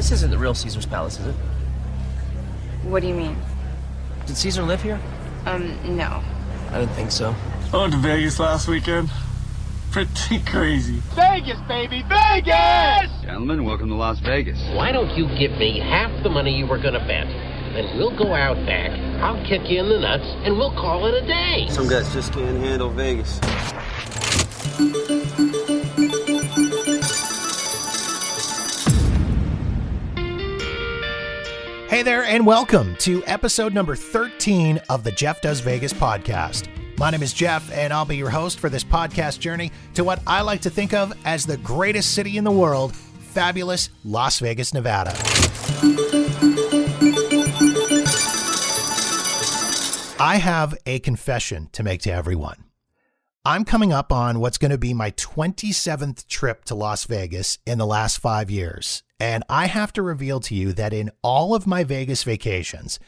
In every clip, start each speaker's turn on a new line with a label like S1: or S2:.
S1: This isn't the real Caesar's Palace, is it?
S2: What do you mean?
S1: Did Caesar live here?
S2: Um, no.
S1: I didn't think so.
S3: I went to Vegas last weekend. Pretty crazy.
S4: Vegas, baby, Vegas!
S5: Gentlemen, welcome to Las Vegas.
S6: Why don't you give me half the money you were gonna bet? Then we'll go out back, I'll kick you in the nuts, and we'll call it a day.
S7: Some guys just can't handle Vegas.
S8: Hey there, and welcome to episode number 13 of the Jeff Does Vegas podcast. My name is Jeff, and I'll be your host for this podcast journey to what I like to think of as the greatest city in the world, fabulous Las Vegas, Nevada. I have a confession to make to everyone. I'm coming up on what's going to be my 27th trip to Las Vegas in the last five years. And I have to reveal to you that in all of my Vegas vacations,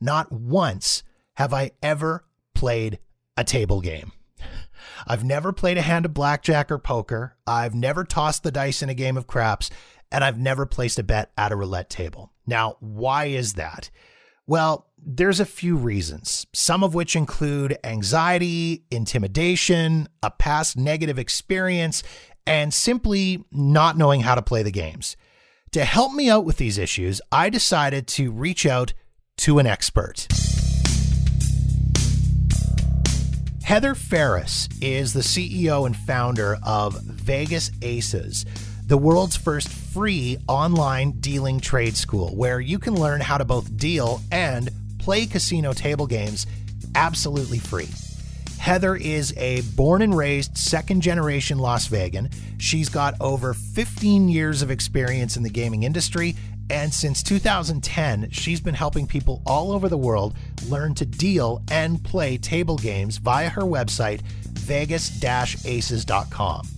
S8: not once have I ever played a table game. I've never played a hand of blackjack or poker. I've never tossed the dice in a game of craps. And I've never placed a bet at a roulette table. Now, why is that? Well, there's a few reasons, some of which include anxiety, intimidation, a past negative experience, and simply not knowing how to play the games. To help me out with these issues, I decided to reach out to an expert. Heather Ferris is the CEO and founder of Vegas Aces, the world's first free online dealing trade school where you can learn how to both deal and play casino table games absolutely free. Heather is a born and raised second generation Las Vegan. She's got over 15 years of experience in the gaming industry and since 2010, she's been helping people all over the world learn to deal and play table games via her website, vegas aces.com.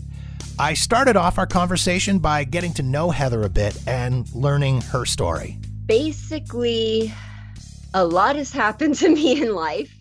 S8: I started off our conversation by getting to know Heather a bit and learning her story.
S9: Basically, a lot has happened to me in life.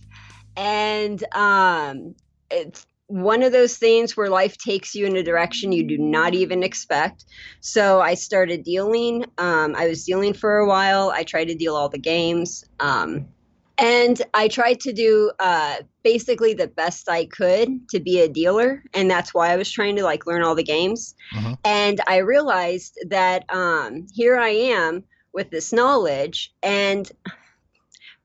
S9: And um, it's one of those things where life takes you in a direction you do not even expect. So I started dealing. Um, I was dealing for a while. I tried to deal all the games. Um, and I tried to do uh, basically the best I could to be a dealer. And that's why I was trying to like learn all the games. Mm-hmm. And I realized that um, here I am with this knowledge and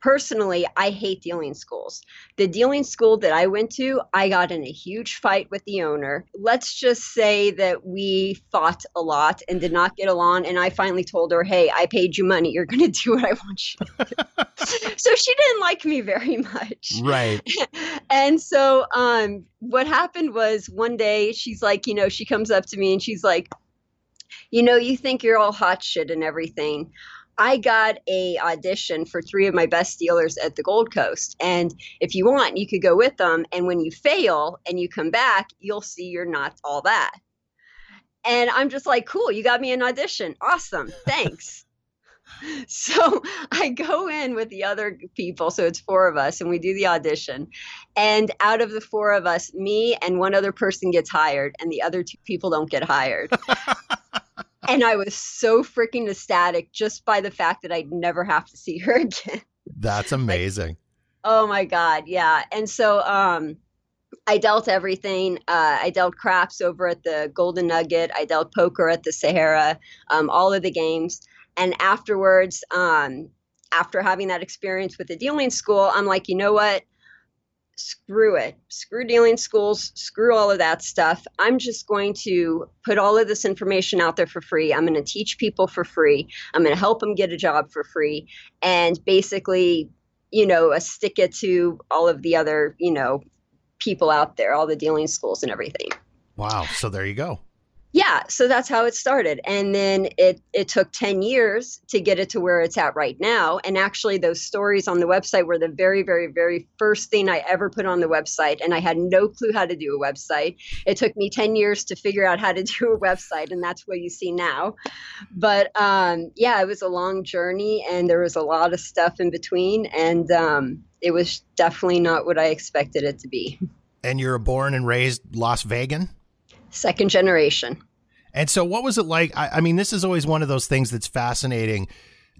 S9: personally, I hate dealing schools. The dealing school that I went to, I got in a huge fight with the owner. Let's just say that we fought a lot and did not get along. And I finally told her, hey, I paid you money. You're going to do what I want you to do. so she didn't like me very much.
S8: Right.
S9: and so um, what happened was one day she's like, you know, she comes up to me and she's like, you know, you think you're all hot shit and everything. I got a audition for three of my best dealers at the Gold Coast. And if you want, you could go with them. And when you fail and you come back, you'll see you're not all that. And I'm just like, cool, you got me an audition. Awesome. Thanks. so I go in with the other people. So it's four of us, and we do the audition. And out of the four of us, me and one other person gets hired, and the other two people don't get hired. and I was so freaking ecstatic just by the fact that I'd never have to see her again.
S8: That's amazing.
S9: Like, oh my god, yeah. And so um I dealt everything. Uh, I dealt craps over at the Golden Nugget. I dealt poker at the Sahara. Um, all of the games. And afterwards, um, after having that experience with the dealing school, I'm like, you know what? Screw it. Screw dealing schools, screw all of that stuff. I'm just going to put all of this information out there for free. I'm going to teach people for free. I'm going to help them get a job for free. And basically, you know, a stick it to all of the other, you know, people out there, all the dealing schools and everything.
S8: Wow. So there you go
S9: yeah so that's how it started. And then it it took 10 years to get it to where it's at right now. And actually those stories on the website were the very very very first thing i ever put on the website. And i had no clue how to do a website. It took me 10 years to figure out how to do a website and that's what you see now. But um, yeah it was a long journey and there was a lot of stuff in between. And um, it was definitely not what i expected it to be.
S8: And you're born and raised las vegan
S9: second generation.
S8: And so, what was it like? I, I mean, this is always one of those things that's fascinating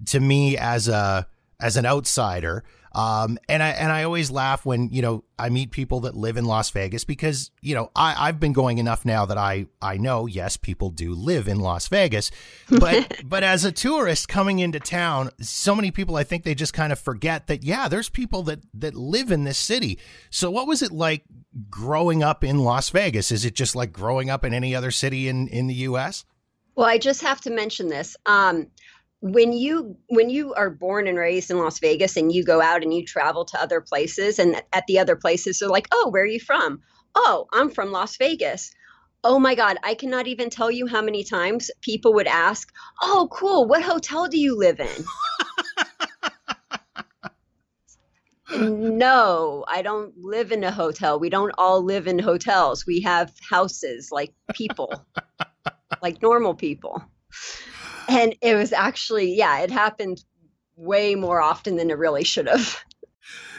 S8: to me as a as an outsider. Um, and I and I always laugh when you know I meet people that live in Las Vegas because you know I I've been going enough now that I I know yes people do live in Las Vegas, but but as a tourist coming into town, so many people I think they just kind of forget that yeah there's people that that live in this city. So what was it like growing up in Las Vegas? Is it just like growing up in any other city in in the U.S.?
S9: Well, I just have to mention this. Um, when you when you are born and raised in Las Vegas and you go out and you travel to other places and at the other places they're like, "Oh, where are you from?" "Oh, I'm from Las Vegas." Oh my god, I cannot even tell you how many times people would ask, "Oh, cool. What hotel do you live in?" no, I don't live in a hotel. We don't all live in hotels. We have houses like people. like normal people and it was actually yeah it happened way more often than it really should have.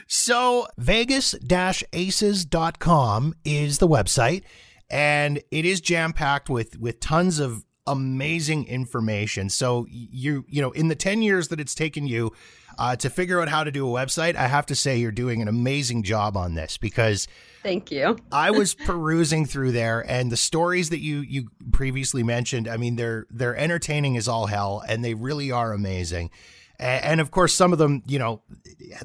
S8: So vegas-aces.com is the website and it is jam-packed with with tons of amazing information. So you you know in the 10 years that it's taken you uh, to figure out how to do a website i have to say you're doing an amazing job on this because
S9: Thank you.
S8: I was perusing through there and the stories that you you previously mentioned, I mean they're they're entertaining as all hell and they really are amazing. And, and of course some of them, you know,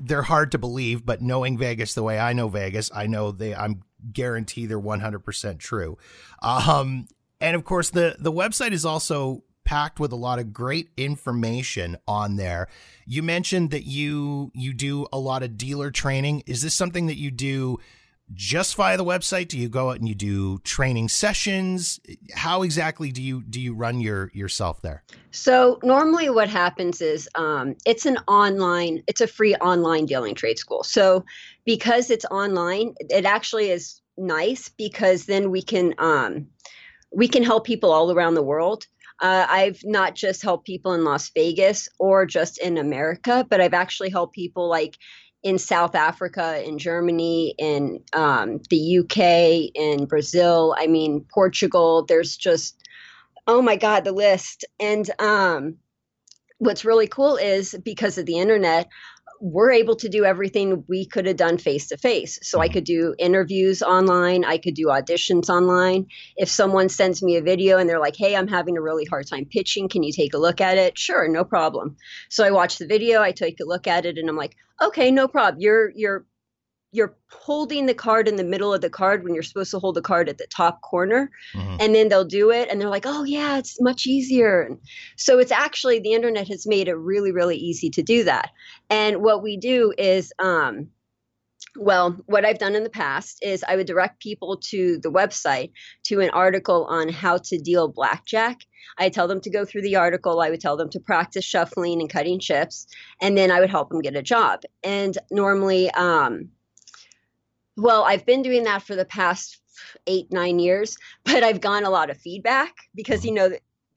S8: they're hard to believe, but knowing Vegas the way I know Vegas, I know they I'm guarantee they're 100% true. Um and of course the the website is also packed with a lot of great information on there. You mentioned that you you do a lot of dealer training. Is this something that you do just via the website? Do you go out and you do training sessions? How exactly do you do you run your yourself there?
S9: So normally, what happens is um, it's an online, it's a free online dealing trade school. So because it's online, it actually is nice because then we can um, we can help people all around the world. Uh, I've not just helped people in Las Vegas or just in America, but I've actually helped people like in South Africa, in Germany, in um, the UK, in Brazil. I mean, Portugal. There's just, oh my God, the list. And um, what's really cool is because of the internet, we're able to do everything we could have done face to face. So I mm-hmm. could do interviews online, I could do auditions online. If someone sends me a video and they're like, "Hey, I'm having a really hard time pitching, can you take a look at it?" Sure, no problem. So I watch the video, I take a look at it and I'm like, "Okay, no problem. You're you're you're holding the card in the middle of the card when you're supposed to hold the card at the top corner mm-hmm. and then they'll do it and they're like oh yeah it's much easier and so it's actually the internet has made it really really easy to do that and what we do is um, well, what I've done in the past is I would direct people to the website to an article on how to deal blackjack. I tell them to go through the article. I would tell them to practice shuffling and cutting chips, and then I would help them get a job. And normally, um, well, I've been doing that for the past eight, nine years, but I've gotten a lot of feedback because, you know,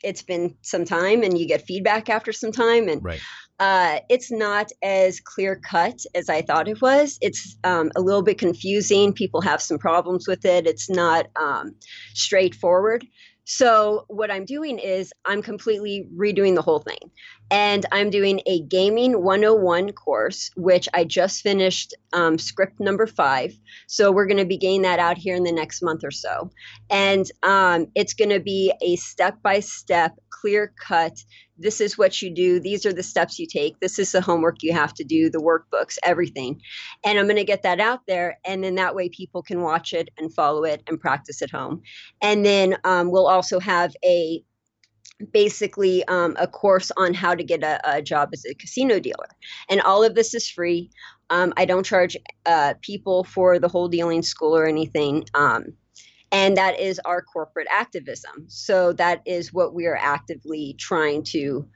S9: it's been some time and you get feedback after some time. And right. uh, it's not as clear cut as I thought it was. It's um, a little bit confusing. People have some problems with it. It's not um, straightforward. So, what I'm doing is I'm completely redoing the whole thing. And I'm doing a Gaming 101 course, which I just finished um, script number five. So, we're going to be getting that out here in the next month or so. And um, it's going to be a step by step, clear cut this is what you do these are the steps you take this is the homework you have to do the workbooks everything and i'm going to get that out there and then that way people can watch it and follow it and practice at home and then um, we'll also have a basically um, a course on how to get a, a, job as a casino dealer and all of this is free um, i don't charge uh, people for the whole dealing school or anything um, and that is our corporate activism. So that is what we are actively trying to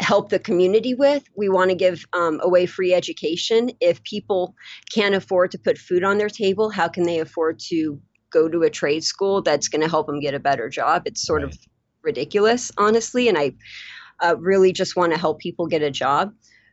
S9: help the community with. We want to give um, away free education. If people can't afford to put food on their table, how can they afford to go to a trade school that's going to help them get a better job? It's sort right. of ridiculous, honestly. And I uh, really just want to help people get a job.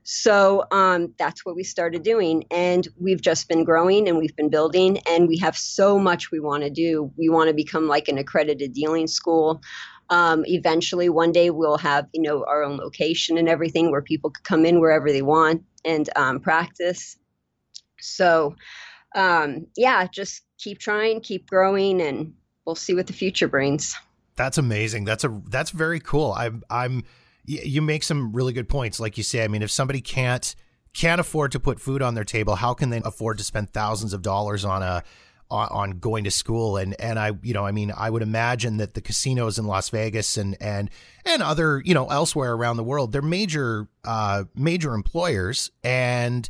S9: So um, that's what we started doing. And we've just been growing and we've been building, and we have so much we want to do. We want to become like an accredited dealing school. Um, eventually, one day we'll have you know our own location and everything where people could come in wherever they want and um, practice. So, um, yeah, just keep trying, keep growing, and we'll see what the future brings.
S8: That's amazing. That's a that's very cool. I'm I'm you make some really good points. Like you say, I mean, if somebody can't can't afford to put food on their table, how can they afford to spend thousands of dollars on a on, going to school? And and I you know, I mean, I would imagine that the casinos in Las Vegas and and and other you know elsewhere around the world, they're major uh, major employers and.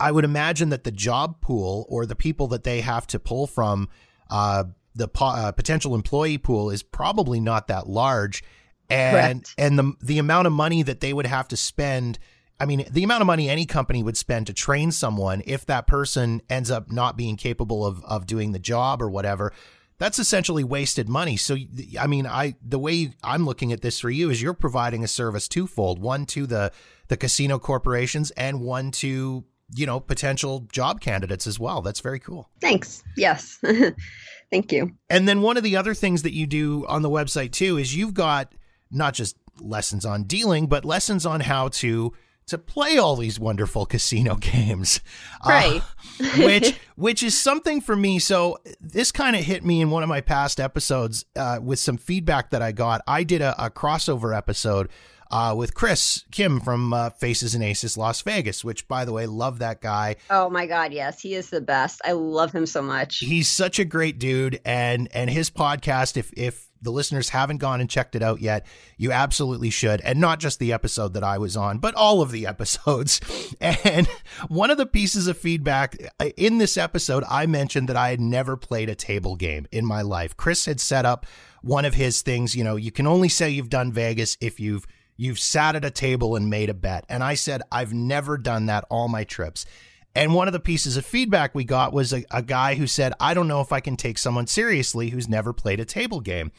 S8: I would imagine that the job pool or the people that they have to pull from uh, the po- uh, potential employee pool is probably not that large, and
S9: Correct.
S8: and the the amount of money that they would have to spend. I mean, the amount of money any company would spend to train someone if that person ends up not being capable of of doing the job or whatever. That's essentially wasted money. So, I mean, I the way I'm looking at this for you is you're providing a service twofold: one to the the casino corporations, and one to you know potential job candidates as well. That's very cool.
S9: Thanks. Yes. Thank you.
S8: And then one of the other things that you do on the website too is you've got not just lessons on dealing, but lessons on how to to play all these wonderful casino games. Uh,
S9: Right.
S8: which which is something for me. So this kind of hit me in one of my past episodes uh, with some feedback that I got. I did a, a crossover episode uh, with Chris Kim from uh, Faces and Aces Las Vegas, which by the way, love that guy.
S9: Oh my God, yes, he is the best. I love him so much.
S8: He's such a great dude, and and his podcast. If if the listeners haven't gone and checked it out yet, you absolutely should. And not just the episode that I was on, but all of the episodes. And one of the pieces of feedback uh, in this episode, I mentioned that I had never played a table game in my life. Chris had set up one of his things. You know, you can only say you've done Vegas if you've you've sat at a table and made a bet. And I said I've never done that all my trips. And one of the pieces of feedback we got was a, a guy who said, I don't know if I can take someone seriously who's never played a table game.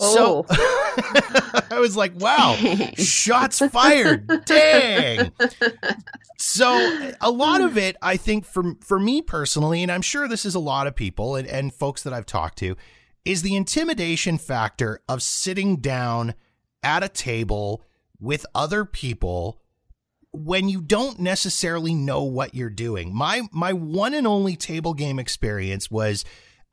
S8: So oh. I was like, wow, shots fired. Dang. So a lot of it, I think for for me personally, and I'm sure this is a lot of people and, and folks that I've talked to, is the intimidation factor of sitting down at a table with other people when you don't necessarily know what you're doing. My my one and only table game experience was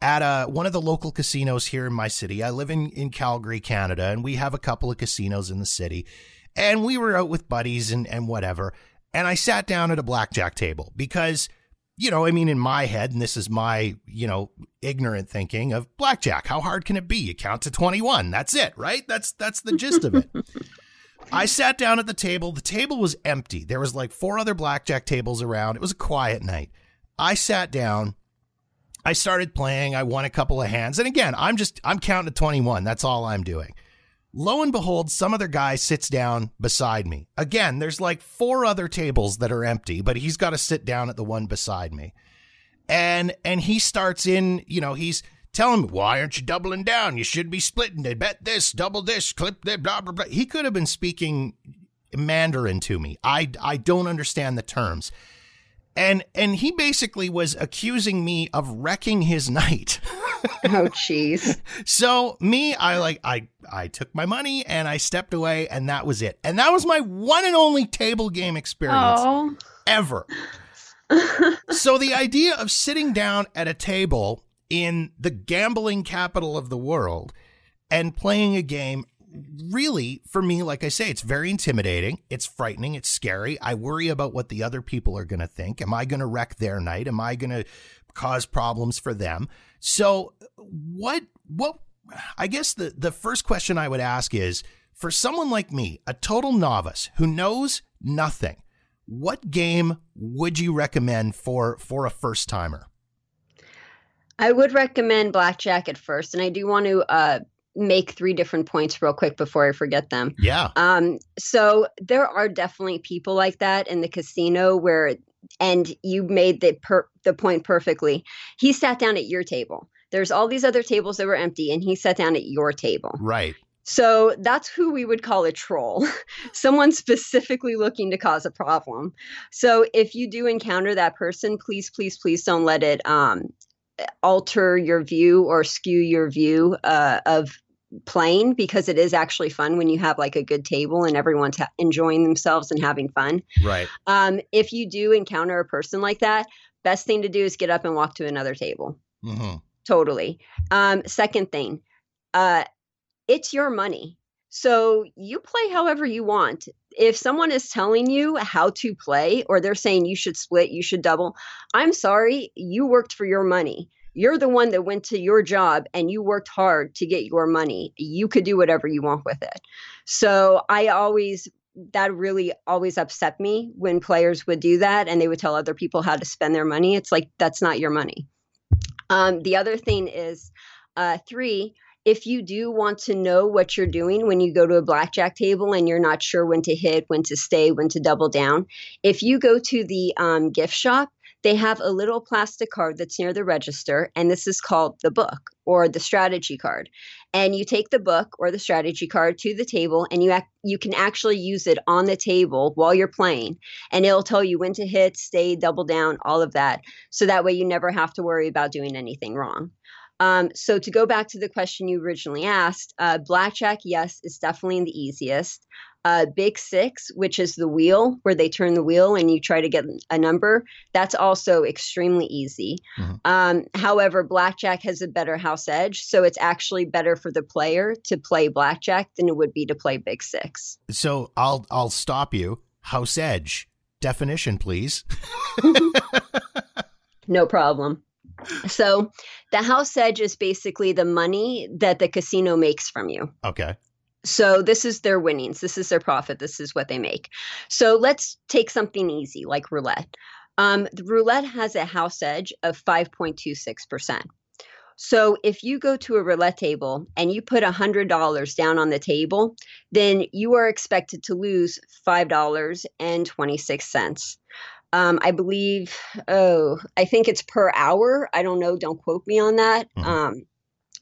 S8: at a, one of the local casinos here in my city. I live in, in Calgary, Canada, and we have a couple of casinos in the city. And we were out with buddies and, and whatever. And I sat down at a blackjack table because, you know, I mean, in my head, and this is my, you know, ignorant thinking of blackjack. How hard can it be? You count to 21. That's it, right? That's that's the gist of it. I sat down at the table. The table was empty. There was like four other blackjack tables around. It was a quiet night. I sat down. I started playing. I won a couple of hands. And again, I'm just I'm counting to 21. That's all I'm doing. Lo and behold, some other guy sits down beside me. Again, there's like four other tables that are empty, but he's got to sit down at the one beside me. And and he starts in, you know, he's telling me, why aren't you doubling down? You should be splitting. They bet this, double this, clip that, blah, blah, blah. He could have been speaking Mandarin to me. I, I don't understand the terms. And and he basically was accusing me of wrecking his night.
S9: oh jeez.
S8: so me, I like I I took my money and I stepped away and that was it. And that was my one and only table game experience
S2: Oh.
S8: ever. so the idea of sitting down at a table in the gambling capital of the world and playing a game really for me like i say it's very intimidating. It's frightening. It's scary. I worry about what the other people are going to think. Am i going to wreck their night? Am i going to cause problems for them? So what what i guess the the first question i would ask is for someone like me a total novice who knows nothing what game would you recommend for for a first timer
S9: I would recommend blackjack at first, and I do want to uh, make three different points real quick before I forget them.
S8: yeah
S9: Um, so there are definitely people like that in the casino where, and you made the per, the point perfectly. He sat down at your table. There's all these other tables that were empty, and he sat down at your table.
S8: right
S9: So that's who we would call a troll, someone specifically looking to cause a problem. So if you do encounter that person, please, please, please don't let it um, alter your view or skew your view uh, of playing because it is actually fun when you have like a good table and everyone's ha- enjoying themselves and having fun.
S8: Right.
S9: Um, if you do encounter a person like that, best thing to do is get up and walk to another table.
S8: hmm
S9: Totally. Um, second thing, uh, it's your money. So you play however you want. If someone is telling you how to play or they're saying you should split, you should double, I'm sorry, you worked for your money. You're the one that went to your job and you worked hard to get your money. You could do whatever you want with it. So I always, that really always upset me when players would do that and they would tell other people how to spend their money. It's like, that's not your money. Um, the other thing is, uh, three, if you do want to know what you're doing when you go to a blackjack table and you're not sure when to hit, when to stay, when to double down, if you go to the um, gift shop, they have a little plastic card that's near the register, and this is called the book or the strategy card. And you take the book or the strategy card to the table, and you ac- you can actually use it on the table while you're playing, and it'll tell you when to hit, stay, double down, all of that. So that way you never have to worry about doing anything wrong. Um, so to go back to the question you originally asked, uh, blackjack, yes, is definitely the easiest. Uh, Big Six, which is the wheel where they turn the wheel and you try to get a number, that's also extremely easy.
S8: Mhm.
S9: Um, however, blackjack has a better house edge, so it's actually better for the player to play blackjack than it would be to play Big Six.
S8: So I'll I'll stop you. House edge definition, please.
S9: No problem. So the house edge is basically the money that the casino makes from you.
S8: Okay.
S9: So this is their winnings. This is their profit. This is what they make. So let's take something easy like roulette. Um, the roulette has a house edge of 5.26%. So if you go to a roulette table and you put $100 down on the table, then you are expected to lose $5.26. Um, I believe, oh, I think it's per hour. I don't know. Don't quote me on that.
S8: Mhm.
S9: Um,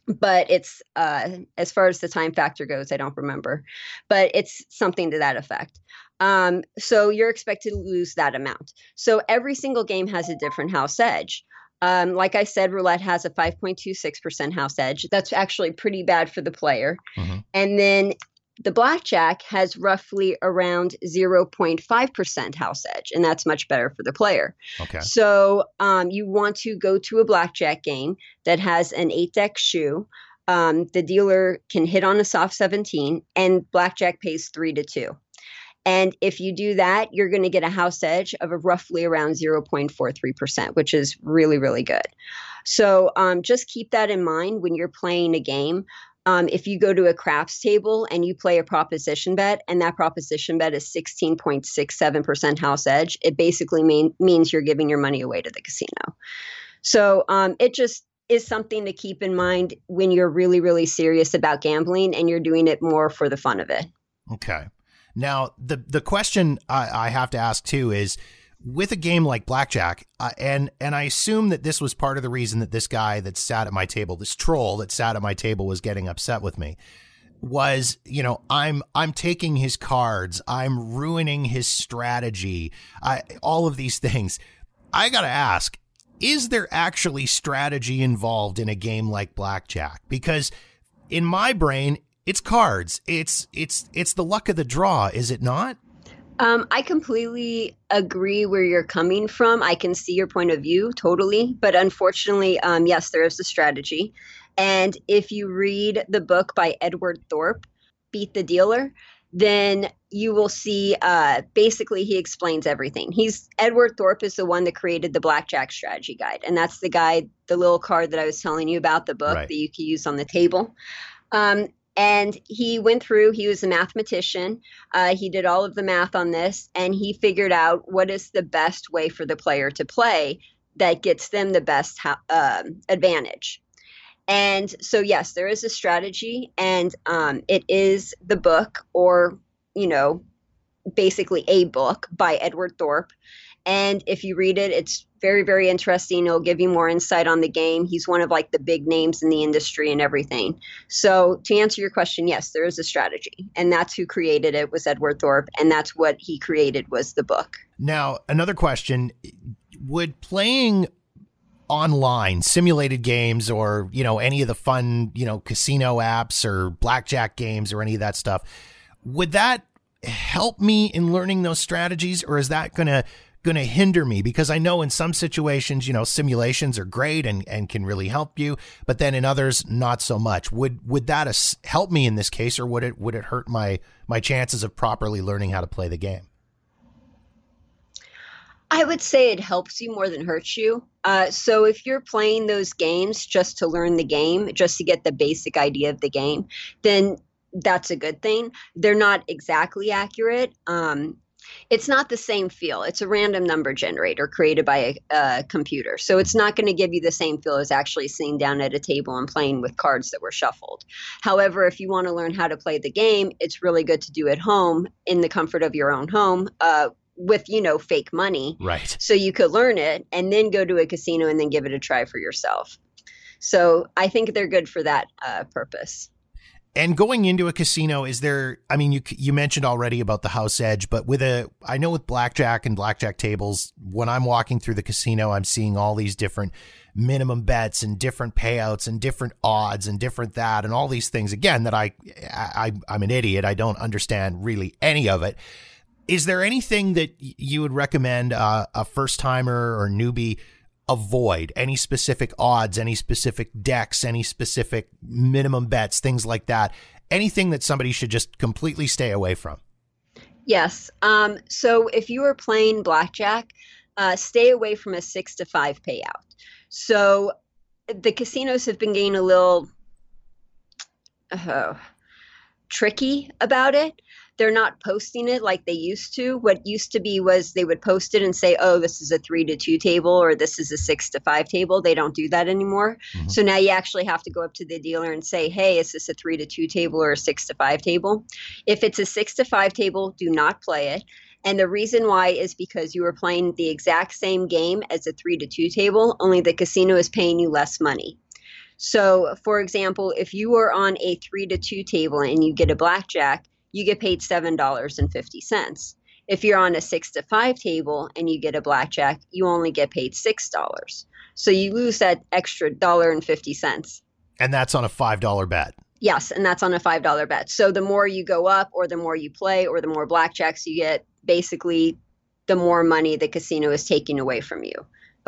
S9: but it's uh, as far as the time factor goes, I don't remember, but it's something to that effect. Um, so you're expected to lose that amount. So every single game has a different house edge. Um, like I said, roulette has a 5.26% house edge. That's actually pretty bad for the player.
S8: Mhm.
S9: And then the blackjack has roughly around 0.5% house edge, and that's much better for the player.
S8: Okay.
S9: So um, you want to go to a blackjack game that has an eight deck shoe. Um, the dealer can hit on a soft 17, and blackjack pays three to two. And if you do that, you're going to get a house edge of a roughly around 0.43%, which is really, really good. So um, just keep that in mind when you're playing a game. Um, if you go to a craps table and you play a proposition bet, and that proposition bet is 16.67% house edge, it basically mean, means you're giving your money away to the casino. So um, it just is something to keep in mind when you're really, really serious about gambling and you're doing it more for the fun of it.
S8: Okay. Now the the question I, I have to ask too is with a game like blackjack, uh, and and I assume that this was part of the reason that this guy that sat at my table, this troll that sat at my table, was getting upset with me. Was you know I'm I'm taking his cards, I'm ruining his strategy, I, all of these things. I gotta ask, is there actually strategy involved in a game like blackjack? Because in my brain, it's cards. It's it's it's the luck of the draw, is it not?
S9: Um, I completely agree where you're coming from. I can see your point of view totally, but unfortunately, um, yes, there is a strategy. And if you read the book by Edward Thorp, Beat the Dealer, then you will see uh, basically he explains everything. He's Edward Thorp is the one that created the Blackjack Strategy Guide, and that's the guide, the little card that I was telling you about, the book
S8: Right.
S9: that you can use on the table. Um, and he went through. He was a mathematician. Uh, he did all of the math on this, and he figured out what is the best way for the player to play that gets them the best um, advantage. And so, yes, there is a strategy, and um, it is the book, or you know, basically a book by Edward Thorp. And if you read it, it's very, very interesting. It'll give you more insight on the game. He's one of like the big names in the industry and everything. So to answer your question, yes, there is a strategy, and that's who created it was Edward Thorp, and that's what he created was the book.
S8: Now, another question: Would playing online simulated games or you know any of the fun you know casino apps or blackjack games or any of that stuff would that help me in learning those strategies or is that going to going to hinder me because I know in some situations, you know, simulations are great and, and can really help you, but then in others, not so much. Would would that help me in this case, or would it would it hurt my my chances of properly learning how to play the game?
S9: I would say it helps you more than hurts you. Uh, so if you're playing those games just to learn the game, just to get the basic idea of the game, then that's a good thing. They're not exactly accurate. Um, it's not the same feel. It's a random number generator created by a, a computer. So it's not going to give you the same feel as actually sitting down at a table and playing with cards that were shuffled. However, if you want to learn how to play the game, it's really good to do at home in the comfort of your own home. Uh, with you know fake money
S8: right
S9: so you could learn it and then go to a casino and then give it a try for yourself so i think they're good for that uh, purpose
S8: and going into a casino, is there? I mean, you you mentioned already about the house edge, but with a, I know with blackjack and blackjack tables, when I'm walking through the casino, I'm seeing all these different minimum bets and different payouts and different odds and different that and all these things. Again, that I, I I'm an idiot. I don't understand really any of it. Is there anything that you would recommend uh, a first timer or newbie? Avoid any specific odds, any specific decks, any specific minimum bets, things like that. Anything that somebody should just completely stay away from.
S9: Yes. Um, so if you are playing blackjack, uh, stay away from a six to five payout. So the casinos have been getting a little uh, tricky about it they're not posting it like they used to. What used to be was they would post it and say, oh, this is a three to two table or this is a six to five table. They don't do that anymore. Mm-hmm. So now you actually have to go up to the dealer and say, hey, is this a three to two table or a six to five table? If it's a six to five table, do not play it. And the reason why is because you are playing the exact same game as a three to two table, only the casino is paying you less money. So, for example, if you are on a three to two table and you get a blackjack, you get paid $7.50. If you're on a six to five table and you get a blackjack, you only get paid $6. So you lose that extra dollar and 50 cents.
S8: And that's on a $5 bet.
S9: Yes, and that's on a $5 bet. So the more you go up or the more you play or the more blackjacks you get, basically the more money the casino is taking away from you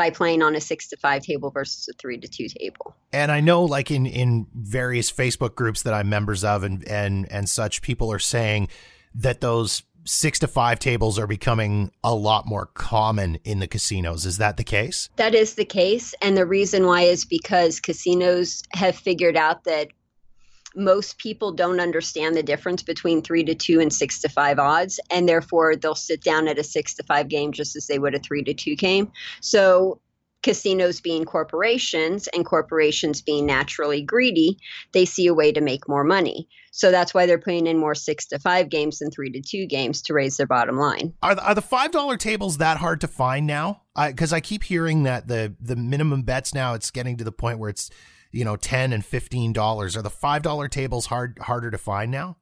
S9: by playing on a six to five table versus a three to two table.
S8: And I know like in, in various Facebook groups that I'm members of and, and, and such, people are saying that those six to five tables are becoming a lot more common in the casinos. Is that the case?
S9: That is the case. And the reason why is because casinos have figured out that most people don't understand the difference between three to two and six to five odds, and therefore they'll sit down at a six to five game just as they would a three to two game. So, casinos being corporations and corporations being naturally greedy, they see a way to make more money. So that's why they're putting in more six to five games than three to two games to raise their bottom line.
S8: Are the, are the five dollar tables that hard to find now? Because I, I keep hearing that the the minimum bets now it's getting to the point where it's you know, 10 and $15. Are the $5 tables hard harder to find now?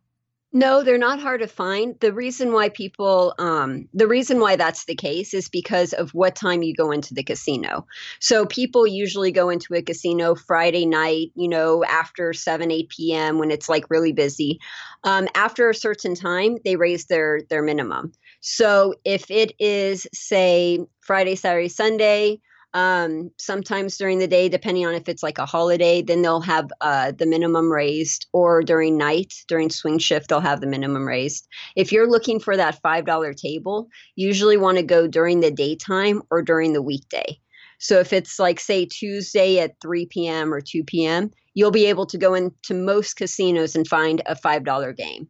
S9: No, they're not hard to find. The reason why people, um, the reason why that's the case is because of what time you go into the casino. So people usually go into a casino Friday night, you know, after 7, 8 p.m. when it's like really busy. Um, after a certain time, they raise their their minimum. So if it is, say, Friday, Saturday, Sunday, um, sometimes during the day, depending on if it's like a holiday, then they'll have uh, the minimum raised, or during night, during swing shift, they'll have the minimum raised. If you're looking for that $5 table, usually want to go during the daytime or during the weekday. So if it's like, say, Tuesday at 3 p.m. or 2 p.m., you'll be able to go into most casinos and find a $5 game.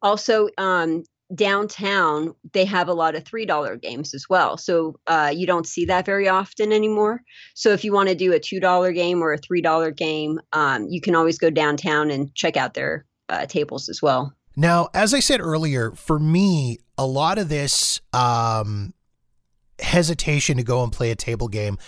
S9: Also, um, downtown they have a lot of three dollar games as well so uh, you don't see that very often anymore. So if you want to do a two dollar game or a three dollar game um, you can always go downtown and check out their uh, tables as well.
S8: Now as i said earlier for me a lot of this um, hesitation to go and play a table game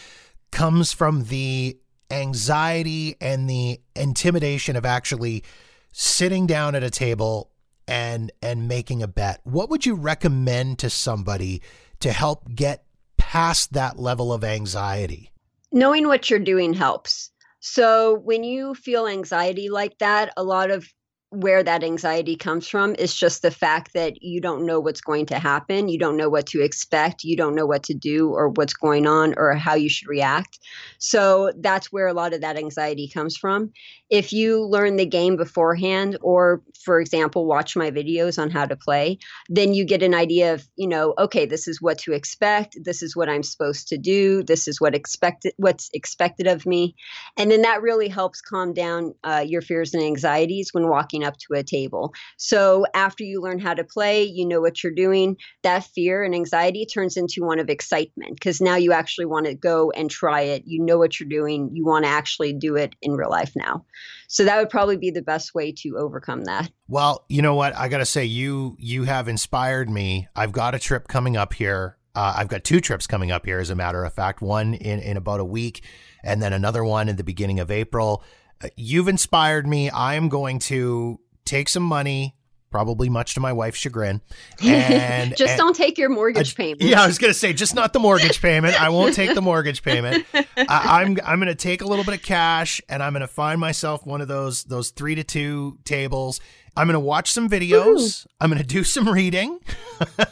S8: comes from the anxiety and the intimidation of actually sitting down at a table and and making a bet. What would you recommend to somebody to help get past that level of anxiety?
S9: knowing what you're doing helps. So when you feel anxiety like that, a lot of where that anxiety comes from is just the fact that you don't know what's going to happen. You don't know what to expect. You don't know what to do or what's going on or how you should react. So that's where a lot of that anxiety comes from. If you learn the game beforehand, or for example, watch my videos on how to play, then you get an idea of, you know, okay, this is what to expect. This is what I'm supposed to do. This is what expected, what's expected of me. And then that really helps calm down uh, your fears and anxieties when walking up to a table. So after you learn how to play, you know what you're doing, that fear and anxiety turns into one of excitement because now you actually want to go and try it. You know what you're doing. You want to actually do it in real life now. So that would probably be the best way to overcome that.
S8: Well, you know what? I got to say you you have inspired me. I've got a trip coming up here. Uh, I've got two trips coming up here, as a matter of fact. One in in about a week, and then another one in the beginning of April. Uh, you've inspired me. I am going to take some money, probably much to my wife's chagrin. And
S9: just
S8: and,
S9: don't take your mortgage payment.
S8: Yeah, I was gonna say just not the mortgage payment. I won't take the mortgage payment. I, am I'm, I'm gonna take a little bit of cash and I'm gonna find myself one of those those three to two tables. I'm gonna watch some videos. Ooh. I'm gonna do some reading,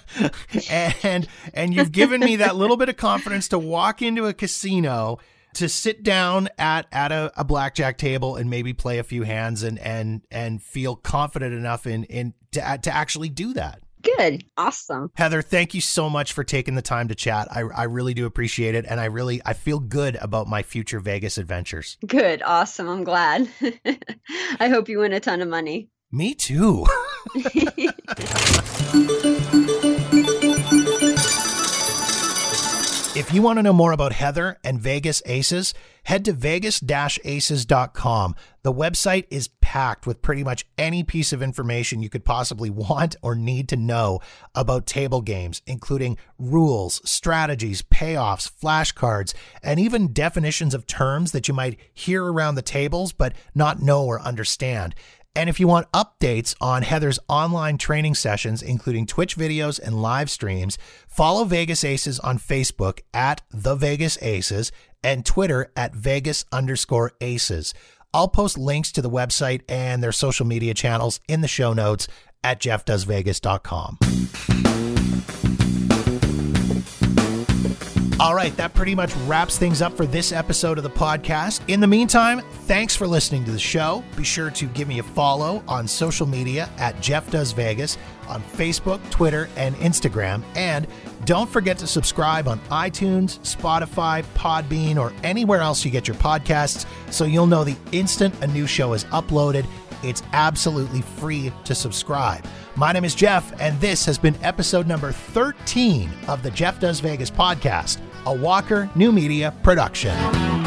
S8: and and you've given me that little bit of confidence to walk into a casino to sit down at at a, a, blackjack table and maybe play a few hands and and and feel confident enough in in to uh, to actually do that.
S9: Good. Awesome.
S8: Heather, thank you so much for taking the time to chat. I, I really do appreciate it. And I really, I feel good about my future Vegas adventures.
S9: Good. Awesome. I'm glad. I hope you win a ton of money.
S8: Me too. If you want to know more about Heather and Vegas Aces, head to vegas-aces.com. The website is packed with pretty much any piece of information you could possibly want or need to know about table games, including rules, strategies, payoffs, flashcards, and even definitions of terms that you might hear around the tables but not know or understand. And if you want updates on Heather's online training sessions, including Twitch videos and live streams, follow Vegas Aces on Facebook at The Vegas Aces and Twitter at Vegas underscore Aces. I'll post links to the website and their social media channels in the show notes at jeffdoesvegas.com. All right, that pretty much wraps things up for this episode of the podcast. In the meantime, thanks for listening to the show. Be sure to give me a follow on social media at Jeff Does Vegas on Facebook, Twitter, and Instagram. And don't forget to subscribe on iTunes, Spotify, Podbean, or anywhere else you get your podcasts so you'll know the instant a new show is uploaded. It's absolutely free to subscribe. My name is Jeff, and this has been episode number 13 of the Jeff Does Vegas podcast a Walker New Media production.